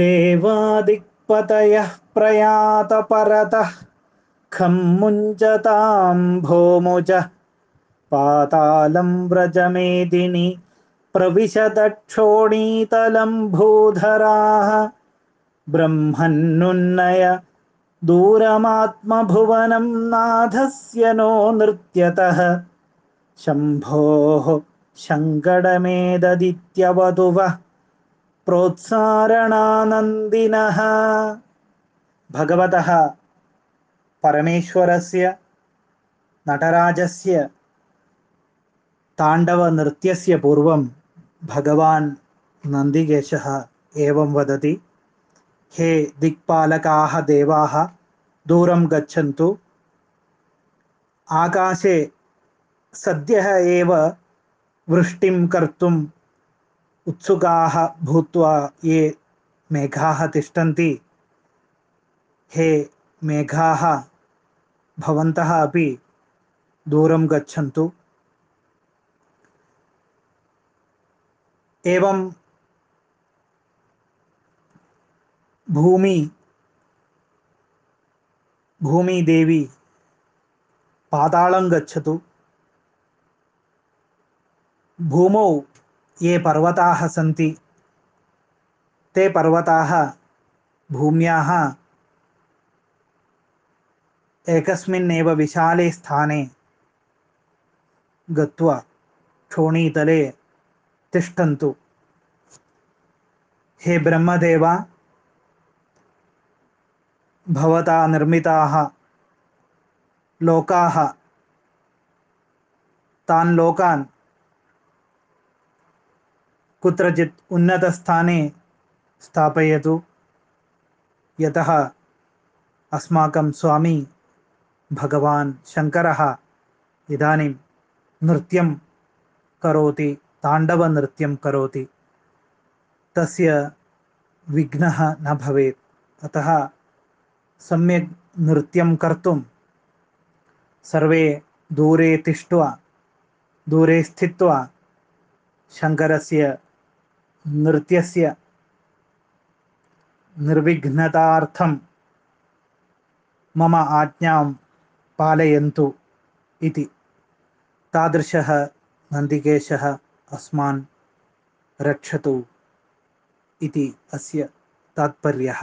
देवादिक्पतयः प्रयातपरतः खं मुञ्चतां भोमुज पातालं व्रजमेदिनि प्रविशदक्षोणीतलं भूधराः ब्रह्मन्नुन्नय दूरमात्मभुवनं नाथस्य नो नृत्यतः शम्भोः शङ्कटमेददित्यवधुवः പ്രോത്സാരണാനന്ദിന. ഭഗവത പരമേശ്വരസ്യ നടരാജസ്യ താണ്ഡവ നൃത്യസ്യ പൂർവം ഭഗവാൻ നന്ദികേശ ഏവം വദതി. ഹേ ദിക്പാലകാഹ ദേവാഹ ദൂരം ഗച്ഛന്തു. ആകാശേ സദ്യ വൃഷ്ടിം കർത്തും उत्सुकाः भूत्वा ये मेघाः तिष्ठन्ति। हे मेघाः अपि दूरं गच्छन्तु। एवं भूमि, भूमिदेवी पातालं गच्छतु। भूमौ ये पर्वताः सन्ति। ते पर्वताः भूम्याः एकस्मिन्नेव विशाले स्थाने गत्वा क्षोणीतले तिष्ठन्तु। हे ब्रह्मदेव, भवता निर्मिताः लोकाः, तान् लोकान् कुत्रचित् उन्नतस्थाने स्थापयतु। यतः अस्माकं स्वामी भगवान् शङ्करः इदानीं नृत्यं करोति, ताण्डवनृत्यं करोति। तस्य विघ्नः न भवेत्। अतः सम्यक् नृत्यं कर्तुं सर्वे दूरे तिष्ट्वा, दूरे स्थित्वा शङ्करस्य नृत्यस्य निर्विघ्नतार्थं मम आज्ञां पालयन्तु इति। तादृशः नन्दिकेशः अस्मान् रक्षतु इति अस्य तात्पर्यः।